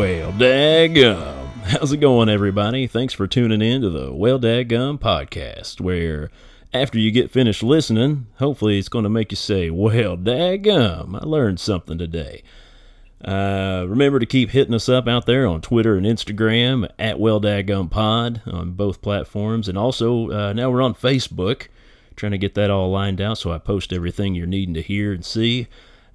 Well, daggum. How's it going, everybody? Thanks for tuning in to the Well Daggum podcast, where after you get finished listening, hopefully it's going to make you say, Well, daggum, I learned something today. Uh, remember to keep hitting us up out there on Twitter and Instagram at Well Daggum Pod on both platforms. And also, uh, now we're on Facebook, trying to get that all lined out so I post everything you're needing to hear and see.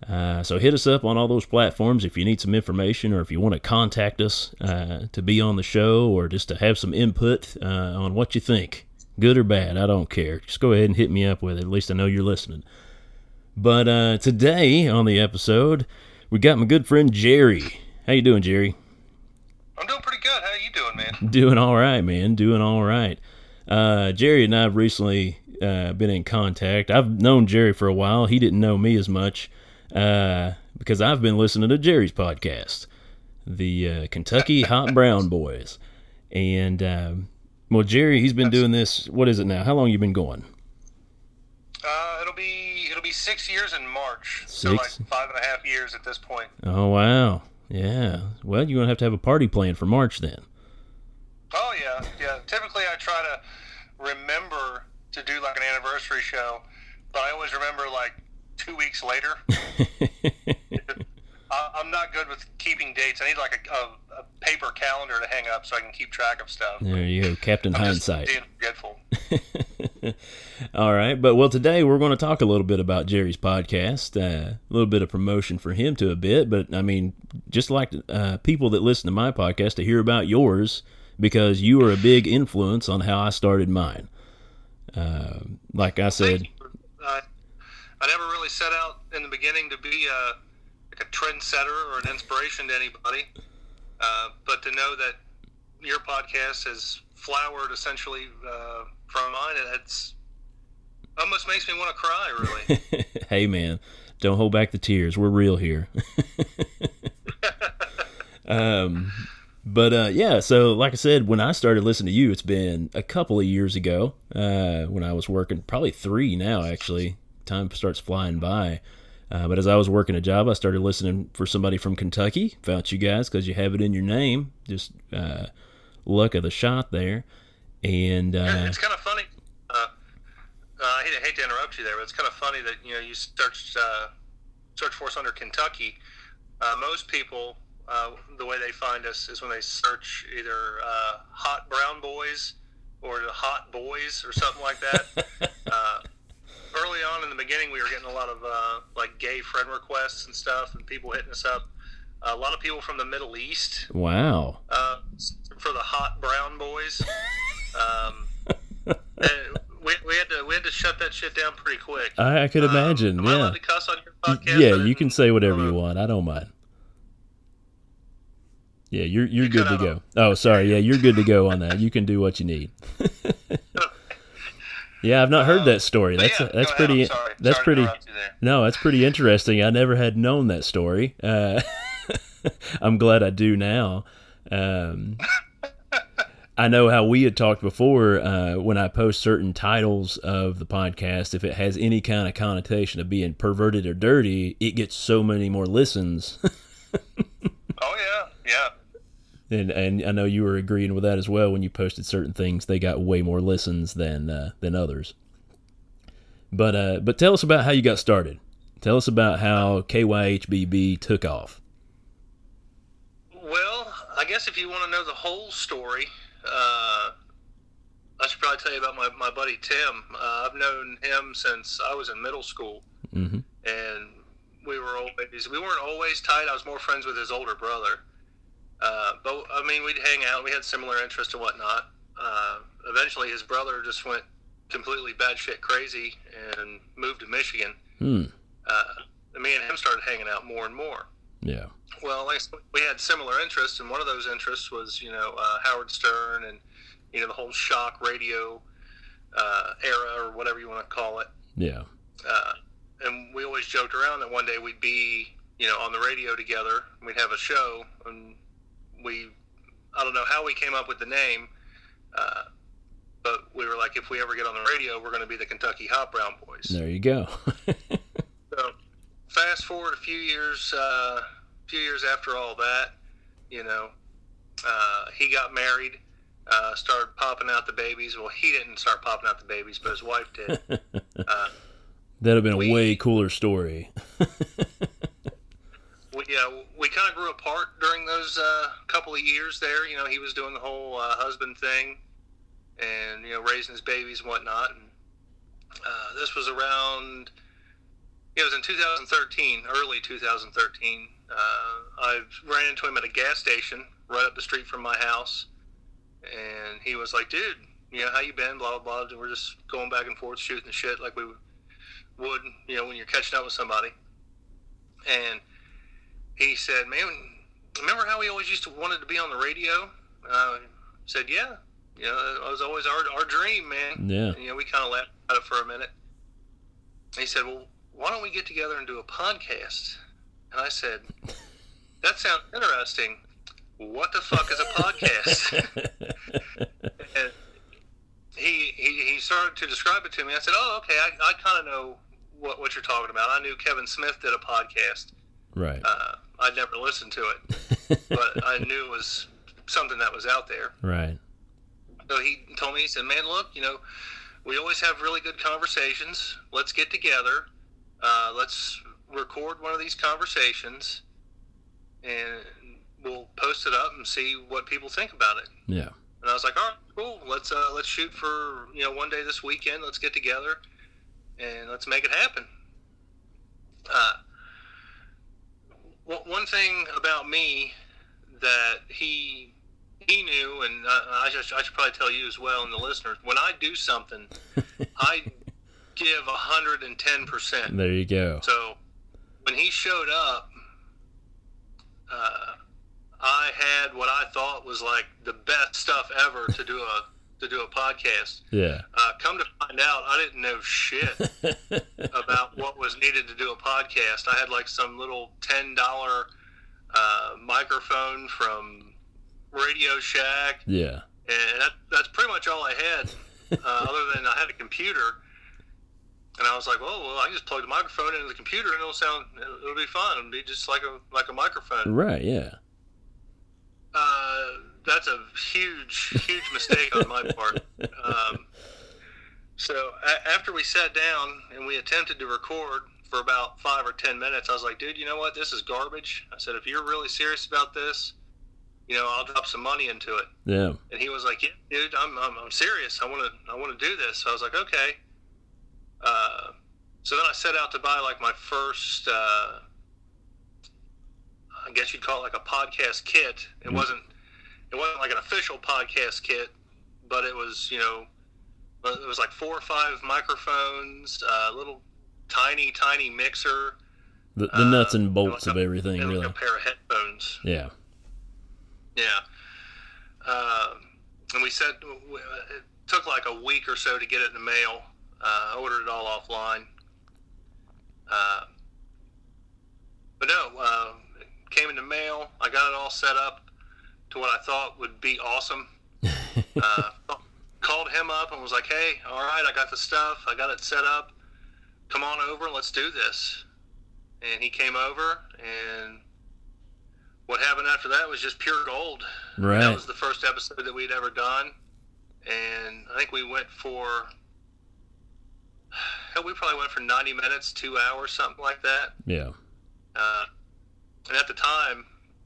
Uh, so hit us up on all those platforms if you need some information or if you want to contact us uh, to be on the show or just to have some input uh, on what you think, good or bad. I don't care. Just go ahead and hit me up with it. At least I know you're listening. But uh, today on the episode, we got my good friend Jerry. How you doing, Jerry? I'm doing pretty good. How you doing, man? Doing all right, man. Doing all right. Uh, Jerry and I have recently uh, been in contact. I've known Jerry for a while. He didn't know me as much uh, because I've been listening to Jerry's podcast, the uh, Kentucky Hot Brown Boys, and um, well, Jerry, he's been doing this. What is it now? How long you been going? Uh, it'll be it'll be six years in March. So like Six? five and a half years at this point. Oh wow, yeah. Well, you're gonna have to have a party planned for March then. Oh yeah, yeah. Typically, I try to remember to do like an anniversary show, but I always remember like two weeks later. I'm not good with keeping dates. I need like a, a, a paper calendar to hang up so I can keep track of stuff. there you go, Captain Hindsight. forgetful. All right, but well, today we're going to talk a little bit about Jerry's podcast, uh, a little bit of promotion for him to a bit, but I mean, just like uh, people that listen to my podcast to hear about yours because you are a big influence on how I started mine. Uh, like I said, I never really set out in the beginning to be a, like a trendsetter or an inspiration to anybody, uh, but to know that your podcast has flowered essentially uh, from mine, it's almost makes me want to cry. Really, hey man, don't hold back the tears. We're real here. um, but uh, yeah, so like I said, when I started listening to you, it's been a couple of years ago. Uh, when I was working, probably three now actually. Time starts flying by. Uh, but as I was working a job, I started listening for somebody from Kentucky. Found you guys because you have it in your name. Just uh, luck of the shot there. And uh, it's kind of funny. Uh, uh, I hate, to interrupt you there, but it's kind of funny that you know you search uh, search for us under Kentucky. Uh, most people, uh, the way they find us is when they search either uh, "hot brown boys" or the "hot boys" or something like that. uh, early on in the beginning, we were getting a lot of uh, like gay friend requests and stuff, and people hitting us up. a lot of people from the Middle East wow, uh, for the hot brown boys. Um, and we, we had to we had to shut that shit down pretty quick. I, I could Um, imagine. am yeah. allowed to cuss on your podcast? Yeah, you can say whatever you want. I don't mind. Yeah, you're you're You good to go. Oh, sorry. Yeah, you're good to go on that. You can do what you need. yeah, I've not heard that story. That's yeah, that's pretty. Sorry. That's Sorry pretty. interrupt you there. No, that's pretty interesting. I never had known that story. Uh, I'm glad I do now. Um, I know how we had talked before uh, when I post certain titles of the podcast. If it has any kind of connotation of being perverted or dirty, it gets so many more listens. Oh yeah, yeah. And and I know you were agreeing with that as well when you posted certain things. They got way more listens than uh, than others. But uh, but tell us about how you got started. Tell us about how KYHBB took off. Well, I guess if you want to know the whole story, uh, I should probably tell you about my, my buddy Tim. Uh, I've known him since I was in middle school, hmm and we were always we weren't always tight. I was more friends with his older brother, uh, but I mean we'd hang out. We had similar interests and whatnot. Uh, eventually, his brother just went completely batshit crazy and moved to Michigan. Hmm. Uh, and me and him started hanging out more and more. Yeah. Well, like we had similar interests, and one of those interests was, you know, uh, Howard Stern and, you know, the whole shock radio uh, era or whatever you want to call it. Yeah. Uh, and we always joked around that one day we'd be, you know, on the radio together. And We'd have a show, and we, I don't know how we came up with the name, uh, but we were like, if we ever get on the radio, we're going to be the Kentucky Hot Brown Boys. There you go. So, fast forward a few years, uh, a few years after all that, you know, uh, he got married, uh, started popping out the babies. Well, he didn't start popping out the babies, but his wife did. uh, That'd have been a we- way cooler story. yeah we kind of grew apart during those uh, couple of years there. You know, he was doing the whole uh, husband thing, and you know, raising his babies and whatnot. And uh, this was around. It was in 2013, early 2013. Uh, I ran into him at a gas station right up the street from my house, and he was like, "Dude, you know how you been?" Blah blah blah. And we're just going back and forth, shooting the shit like we would, you know, when you're catching up with somebody. And he said, "Man, remember how we always used to wanted to be on the radio?" Uh, I said, "Yeah, you know, it was always our our dream, man." Yeah. And, you know, we kind of laughed about it for a minute. He said, "Well, why don't we get together and do a podcast?" And I said, "That sounds interesting. What the fuck is a podcast?" and he, he he started to describe it to me. I said, "Oh, okay. I, I kind of know what what you're talking about. I knew Kevin Smith did a podcast." right. Uh, I'd never listened to it, but I knew it was something that was out there. right. So he told me, he said, "Man, look, you know, we always have really good conversations. Let's get together. Uh, let's record one of these conversations, and we'll post it up and see what people think about it." Yeah. And I was like, "All right, cool. Let's uh, let's shoot for you know one day this weekend. Let's get together, and let's make it happen." Uh, one thing about me that he he knew, and I, I, just, I should probably tell you as well, and the listeners, when I do something, I give hundred and ten percent. There you go. So when he showed up, uh, I had what I thought was like the best stuff ever to do a to do a podcast. Yeah. Uh, come to find out, I didn't know shit about what was needed to do a podcast. I had like some little ten dollar uh, microphone from Radio Shack, yeah. and that, that's pretty much all I had. Uh, other than I had a computer, and I was like, "Well, well, I just plug the microphone into the computer, and it'll sound, it'll, it'll be fun. It'll be just like a like a microphone." Right. Yeah. Uh, that's a huge, huge mistake on my part. Um, so a- after we sat down and we attempted to record for about five or ten minutes, I was like, "Dude, you know what? This is garbage." I said, "If you're really serious about this, you know, I'll drop some money into it." Yeah. And he was like, "Yeah, dude, I'm, I'm, I'm serious. I want to I want to do this." So I was like, "Okay." Uh, so then I set out to buy like my first, uh, I guess you'd call it like a podcast kit. It Mhm. wasn't it wasn't like an official podcast kit, but it was you know it was like four or five microphones, a little tiny tiny mixer, The, the Uh, nuts and and bolts like of a- everything, like really. a pair of headphones. Yeah. Yeah. Um, and we said it took like a week or so to get it in the mail. Uh, I ordered it all offline. Uh, but no, uh, it came in the mail. I got it all set up to what I thought would be awesome. Uh, called him up and was like, "Hey, all right, I got the stuff. I got it set up. Come on over. Let's do this." And he came over, and what happened after that was just pure gold. Right. That was the first episode that we'd ever done, and I think we went for. We probably went for ninety minutes, two hours, something like that. Yeah. Uh, and at the time,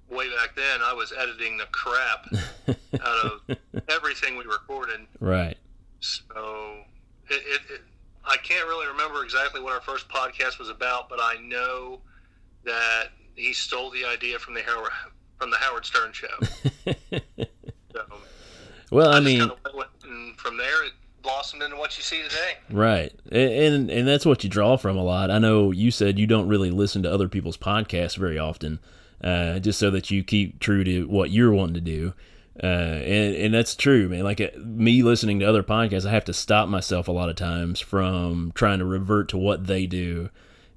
way back then, I was editing the crap out of everything we recorded. right. So it, it, it, I can't really remember exactly what our first podcast was about, but I know that he stole the idea from the Howard from the Howard Stern show. So well, I just mean, kinda went, and from there it blossomed into what you see today. Right, and and that's what you draw from a lot. I know you said you don't really listen to other people's podcasts very often, uh, just so that you keep true to what you're wanting to do. Uh, and and that's true, man. Like uh, me listening to other podcasts, I have to stop myself a lot of times from trying to revert to what they do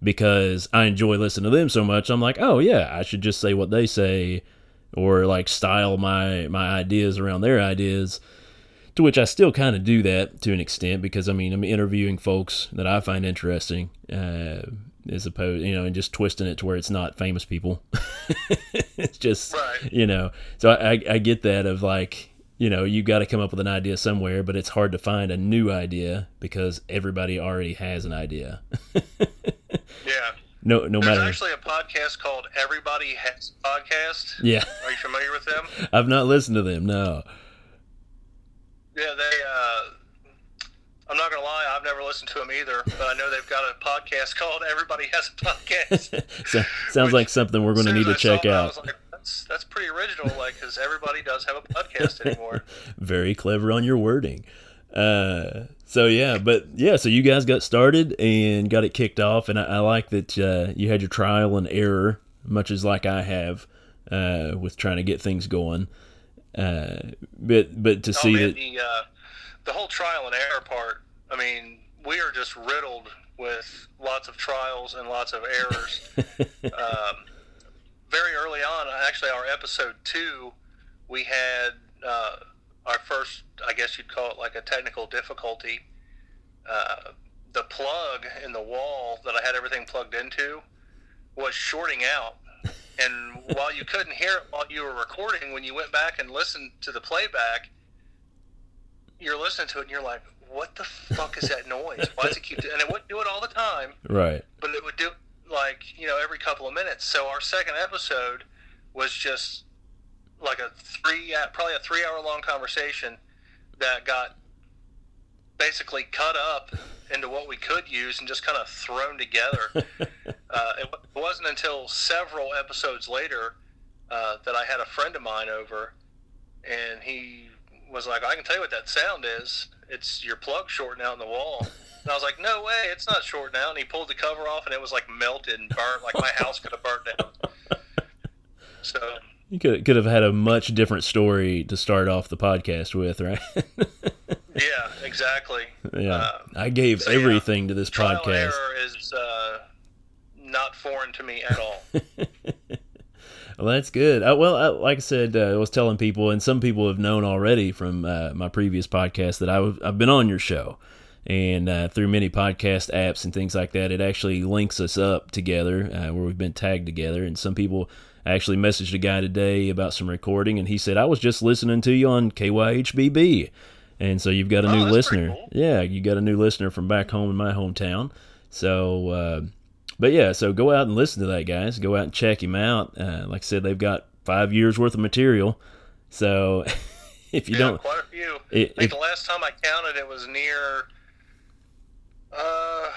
because I enjoy listening to them so much. I'm like, oh yeah, I should just say what they say, or like style my my ideas around their ideas to which I still kind of do that to an extent because I mean I'm interviewing folks that I find interesting, uh, as opposed, you know, and just twisting it to where it's not famous people. it's just, Right. you know, so I, I get that of like, you know, you got to come up with an idea somewhere, but it's hard to find a new idea because everybody already has an idea. Yeah. no, no matter. There's matter. actually a podcast called Everybody Has Podcast. yeah, Are you familiar with them? I've not listened to them. No. Yeah, they. Uh, I'm not gonna lie, I've never listened to them either, but I know they've got a podcast called Everybody Has a Podcast. so, sounds like something we're going to need to I check that, out. was like, that's that's pretty original, like because everybody does have a podcast anymore. Very clever on your wording. Uh, so yeah, but yeah, so you guys got started and got it kicked off, and I, I like that uh, you had your trial and error, much as like I have uh, with trying to get things going. Uh, but but to Oh see man, that, the uh, the whole trial and error part. I mean, we are just riddled with lots of trials and lots of errors. um, very early on, actually, our episode two, we had uh, our first, I guess you'd call it like a technical difficulty. Uh, the plug in the wall that I had everything plugged into was shorting out. And while you couldn't hear it while you were recording, when you went back and listened to the playback, you're listening to it and you're like, what the fuck is that noise? Why does it keep doing And it wouldn't do it all the time right? but it would do like you know every couple of minutes. So our second episode was just like a three, probably a three-hour long conversation that got basically cut up into what we could use and just kind of thrown together. uh, it wa- wasn't until several episodes later uh, that I had a friend of mine over, and he was like, "I can tell you what that sound is. It's your plug shorting out in the wall." And I was like, "No way, it's not shorting out." And he pulled the cover off, and it was like melted and burnt, like my house could have burnt down. So You could could have had a much different story to start off the podcast with, right? yeah, exactly. yeah, Uh, I gave so, yeah, everything to this podcast. error is uh, not foreign to me at all. Well, that's good. Uh, well, I, like I said, uh, I was telling people, and some people have known already from uh, my previous podcast that I w- I've been on your show, and uh, through many podcast apps and things like that, it actually links us up together uh, where we've been tagged together. And some people I actually messaged a guy today about some recording, and he said I was just listening to you on KYHBB, and so you've got a Oh, new listener. cool. Yeah, you got a new listener from back home in my hometown. So. But yeah, so go out and listen to that, guys. Go out and check him out. Uh, like I said, they've got five years worth of material. So if you yeah, don't, quite a few. i- I think if, the last time I counted, it was near. Uh,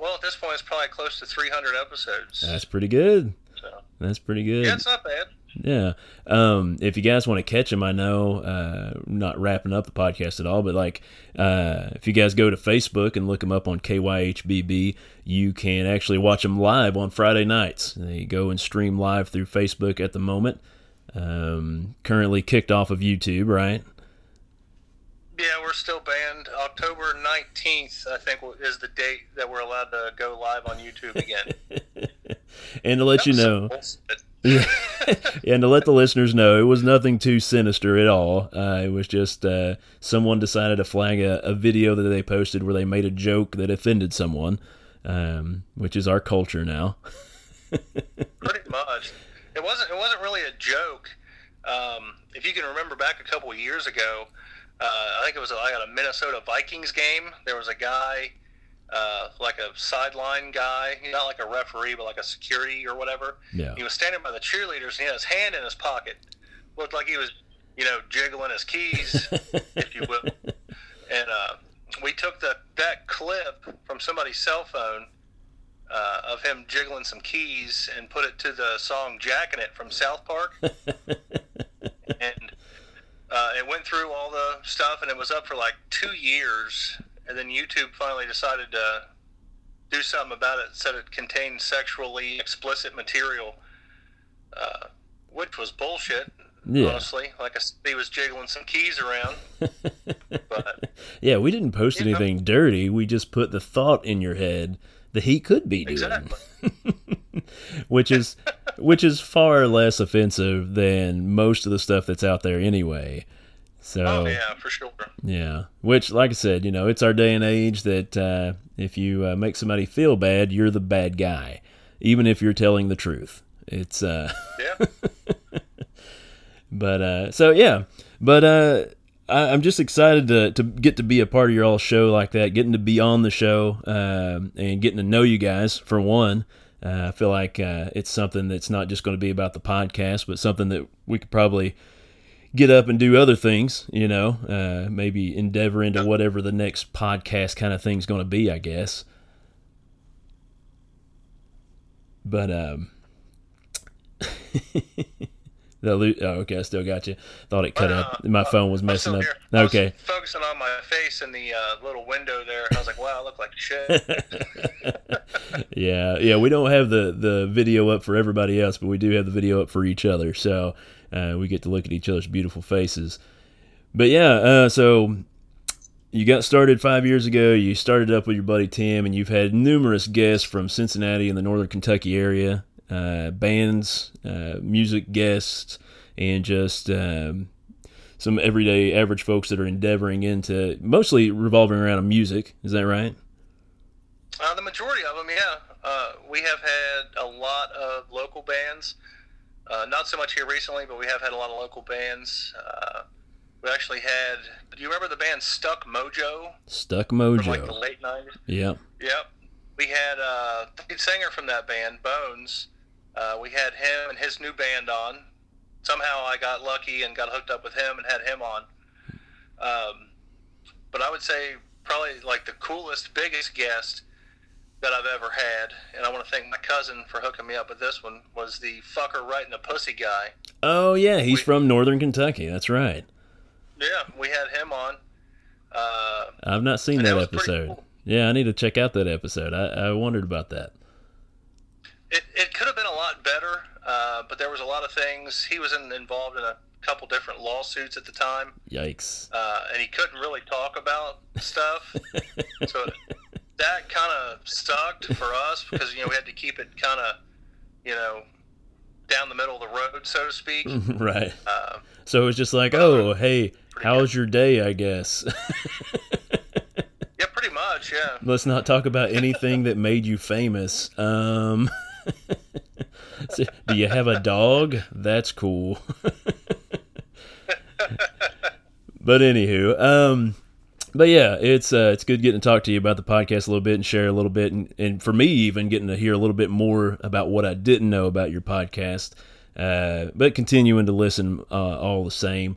well, at this point, it's probably close to 300 episodes. that's pretty good. so. That's pretty good. Yeah, it's not bad. Yeah. Um, if you guys want to catch them, I know, uh, not wrapping up the podcast at all, but like, uh, if you guys go to Facebook and look them up on KYHBB, you can actually watch them live on Friday nights. They go and stream live through Facebook at the moment. Um, currently kicked off of YouTube, right? Yeah, we're still banned. October 19th, I think, is the date that we're allowed to go live on YouTube again. and to let you That was know. Yeah, and to let the listeners know, it was nothing too sinister at all. Uh, it was just uh, someone decided to flag a, a video that they posted where they made a joke that offended someone, um, which is our culture now. Pretty much. It wasn't. It wasn't really a joke. Um, if you can remember back a couple of years ago, uh, I think it was like at a Minnesota Vikings game. There was a guy, uh, like a sideline guy, not like a referee, but like a security or whatever. Yeah. He was standing by the cheerleaders. and He had his hand in his pocket. Looked like he was, you know, jiggling his keys, if you will. And uh, we took the that clip from somebody's cell phone uh, of him jiggling some keys and put it to the song "Jackin' It" from South Park, and uh, it went through all the stuff, and it was up for like two years, and then YouTube finally decided to do something about it. Said it contained sexually explicit material, uh, which was bullshit. Yeah. Honestly, like I he was jiggling some keys around, but Yeah, we didn't post anything dirty. We just put the thought in your head that he could be doing, exactly. which is which is far less offensive than most of the stuff that's out there anyway. So Oh yeah, for sure. yeah, which, like I said, you know, it's our day and age that uh, if you uh, make somebody feel bad, you're the bad guy, even if you're telling the truth. It's uh, Yeah. but uh, so yeah, but uh, I, I'm just excited to to get to be a part of your all show like that, getting to be on the show, um, and getting to know you guys for one. Uh, I feel like uh, it's something that's not just going to be about the podcast, but something that we could probably get up and do other things, you know, uh, maybe endeavor into whatever the next podcast kind of thing's going to be, I guess. But, um, the lo- oh, okay, I still got you. Thought it cut Uh, out. My phone was messing up. here. I was Okay. focusing on my face in the uh, little window there. I was like, wow, I look like shit. yeah, yeah, we don't have the the video up for everybody else, but we do have the video up for each other, so uh, we get to look at each other's beautiful faces. But yeah, uh, so you got started five years ago. You started up with your buddy Tim, and you've had numerous guests from Cincinnati and the northern Kentucky area, uh, bands, uh, music guests, and just um, some everyday average folks that are endeavoring into mostly revolving around music. Is that right? Uh, the majority of them, yeah. Uh, we have had a lot of local bands. Uh, not so much here recently, but we have had a lot of local bands. Uh, we actually had. Do you remember the band Stuck Mojo Stuck from Mojo. like the late '90s? Yep. Yep. We had uh, the lead singer from that band, Bonz. Uh, we had him and his new band on. Somehow I got lucky and got hooked up with him and had him on. Um, but I would say probably like the coolest, biggest guest that I've ever had, and I want to thank my cousin for hooking me up with this one, was the fucker writing the pussy guy. Oh yeah, he's We- from Northern Kentucky. That's right. Yeah, we had him on. Uh, I've not seen that that episode. cool. Yeah, I need to check out that episode. I, I wondered about that. It, it could have been a lot better, uh, but there was a lot of things. He was in, involved in a couple different lawsuits at the time, Yikes. uh, and he couldn't really talk about stuff. so that kind of sucked for us because you know we had to keep it kind of, you know, down the middle of the road, so to speak. right. Uh, So it was just like, oh, hey, how's your day? I guess. yeah, pretty much. Yeah. Let's not talk about anything that made you famous. Um, so, do you have a dog? That's cool. but anywho, um, but yeah, it's uh, it's good getting to talk to you about the podcast a little bit and share a little bit, and, and for me even getting to hear a little bit more about what I didn't know about your podcast. Uh, but continuing to listen uh, all the same.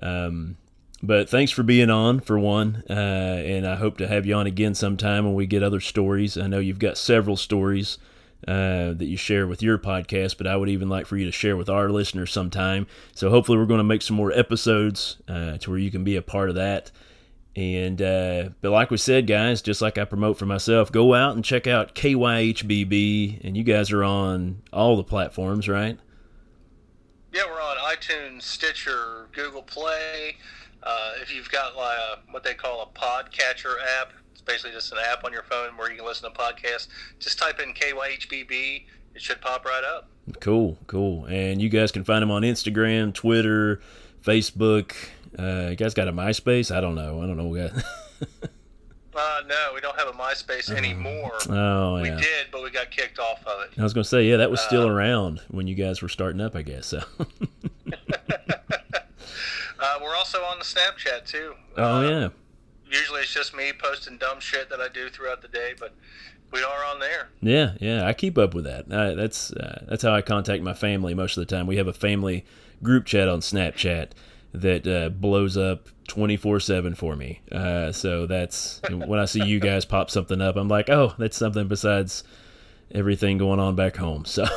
Um, but thanks for being on for one, uh, and I hope to have you on again sometime when we get other stories. I know you've got several stories uh, that you share with your podcast, but I would even like for you to share with our listeners sometime. So hopefully, we're going to make some more episodes uh, to where you can be a part of that. And uh, but like we said, guys, just like I promote for myself, go out and check out KYHBB, and you guys are on all the platforms, right? Yeah, we're on iTunes, Stitcher, Google Play. Uh, if you've got like a, what they call a podcatcher app, it's basically just an app on your phone where you can listen to podcasts. Just type in KYHBB, it should pop right up. Cool, cool. And you guys can find them on Instagram, Twitter, Facebook. Uh, you guys got a MySpace? I don't know. I don't know. We got. Uh, no, we don't have a MySpace anymore. oh We yeah. did, but we got kicked off of it. I was gonna say yeah, that was still around when you guys were starting up, I guess. So. Uh, we're also on the Snapchat too. oh Uh, yeah. Usually it's just me posting dumb shit that I do throughout the day, but we are on there. Yeah, yeah, I keep up with that. I, that's uh, that's how I contact my family most of the time. We have a family group chat on Snapchat that uh, blows up twenty four seven for me. Uh, so that's when I see you guys pop something up, I'm like, oh, that's something besides everything going on back home. So.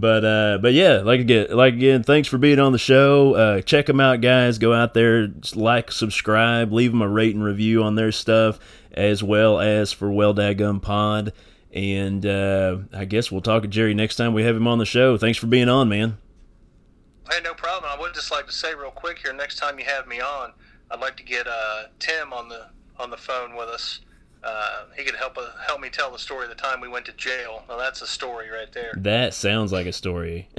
But uh, but yeah, like again, like again, thanks for being on the show. Uh, check them out, guys. Go out there, like, subscribe, leave them a rate and review on their stuff, as well as for Well Daggum Pod. And uh, I guess we'll talk to Jerry next time we have him on the show. Thanks for being on, man. Hey, no problem. I would just like to say real quick here. Next time you have me on, I'd like to get uh, Tim on the on the phone with us. Uh, he could help uh, help me tell the story of the time we went to jail. Now that's a story right there. That sounds like a story.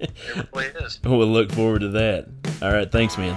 It really is. We'll look forward to that. All right. Thanks, man.